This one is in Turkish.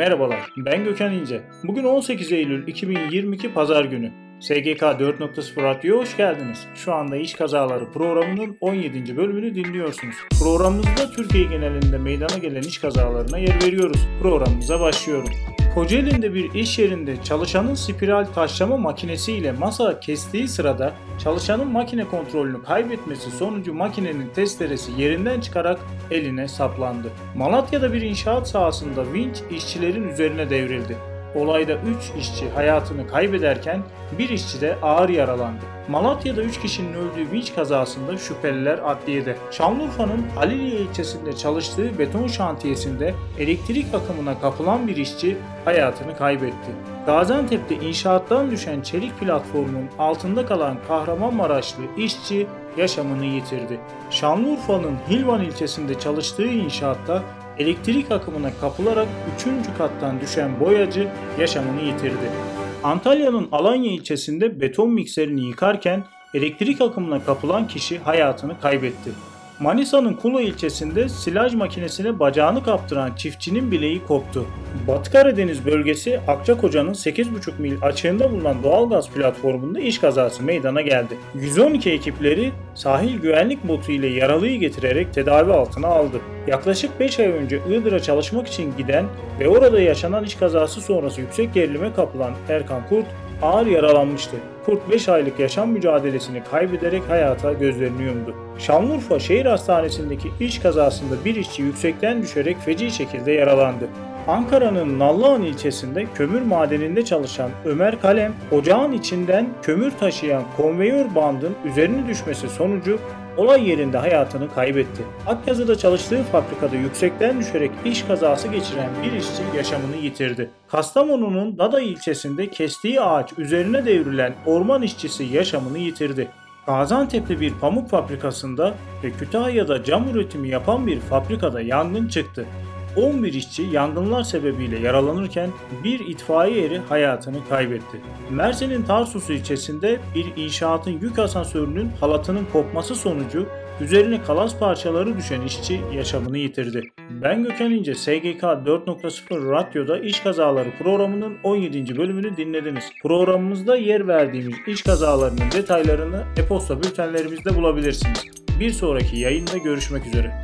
Merhabalar, ben Gökhan İnce. Bugün 18 Eylül 2022 Pazar günü. SGK 4.0 Radyo'ya hoş geldiniz. Şu anda İş Kazaları programının 17. bölümünü dinliyorsunuz. Programımızda Türkiye genelinde meydana gelen iş kazalarına yer veriyoruz. Programımıza başlıyorum. Kocaeli'nde bir iş yerinde çalışanın spiral taşlama makinesiyle masa kestiği sırada çalışanın makine kontrolünü kaybetmesi sonucu makinenin testeresi yerinden çıkarak eline saplandı. Malatya'da bir inşaat sahasında vinç işçilerin üzerine devrildi. Olayda 3 işçi hayatını kaybederken bir işçi de ağır yaralandı. Malatya'da 3 kişinin öldüğü vinç kazasında şüpheliler adliyede. Şanlıurfa'nın Haliliye ilçesinde çalıştığı beton şantiyesinde elektrik akımına kapılan bir işçi hayatını kaybetti. Gaziantep'te inşaattan düşen çelik platformun altında kalan Kahramanmaraşlı işçi yaşamını yitirdi. Şanlıurfa'nın Hilvan ilçesinde çalıştığı inşaatta elektrik akımına kapılarak 3. kattan düşen boyacı yaşamını yitirdi. Antalya'nın Alanya ilçesinde beton mikserini yıkarken elektrik akımına kapılan kişi hayatını kaybetti. Manisa'nın Kula ilçesinde silaj makinesine bacağını kaptıran çiftçinin bileği koptu. Batı Karadeniz bölgesi Akçakoca'nın 8,5 mil açığında bulunan doğalgaz platformunda iş kazası meydana geldi. 112 ekipleri sahil güvenlik botu ile yaralıyı getirerek tedavi altına aldı. Yaklaşık 5 ay önce Iğdır'a çalışmak için giden ve orada yaşanan iş kazası sonrası yüksek gerilime kapılan Erkan Kurt ağır yaralanmıştı. Kurt 5 aylık yaşam mücadelesini kaybederek hayata gözlerini yumdu. Şanlıurfa Şehir Hastanesi'ndeki iş kazasında bir işçi yüksekten düşerek feci şekilde yaralandı. Ankara'nın Nallıhan ilçesinde kömür madeninde çalışan Ömer Kalem, ocağın içinden kömür taşıyan konveyör bandın üzerine düşmesi sonucu olay yerinde hayatını kaybetti. Akyazı'da çalıştığı fabrikada yüksekten düşerek iş kazası geçiren bir işçi yaşamını yitirdi. Kastamonu'nun Dada ilçesinde kestiği ağaç üzerine devrilen orman işçisi yaşamını yitirdi. Gaziantep'te bir pamuk fabrikasında ve Kütahya'da cam üretimi yapan bir fabrikada yangın çıktı. 11 işçi yangınlar sebebiyle yaralanırken bir itfaiye eri hayatını kaybetti. Mersin'in Tarsus ilçesinde bir inşaatın yük asansörünün halatının kopması sonucu üzerine kalas parçaları düşen işçi yaşamını yitirdi. Ben Gökhan İnce, SGK 4.0 Radyo'da iş kazaları programının 17. bölümünü dinlediniz. Programımızda yer verdiğimiz iş kazalarının detaylarını e-posta bültenlerimizde bulabilirsiniz. Bir sonraki yayında görüşmek üzere.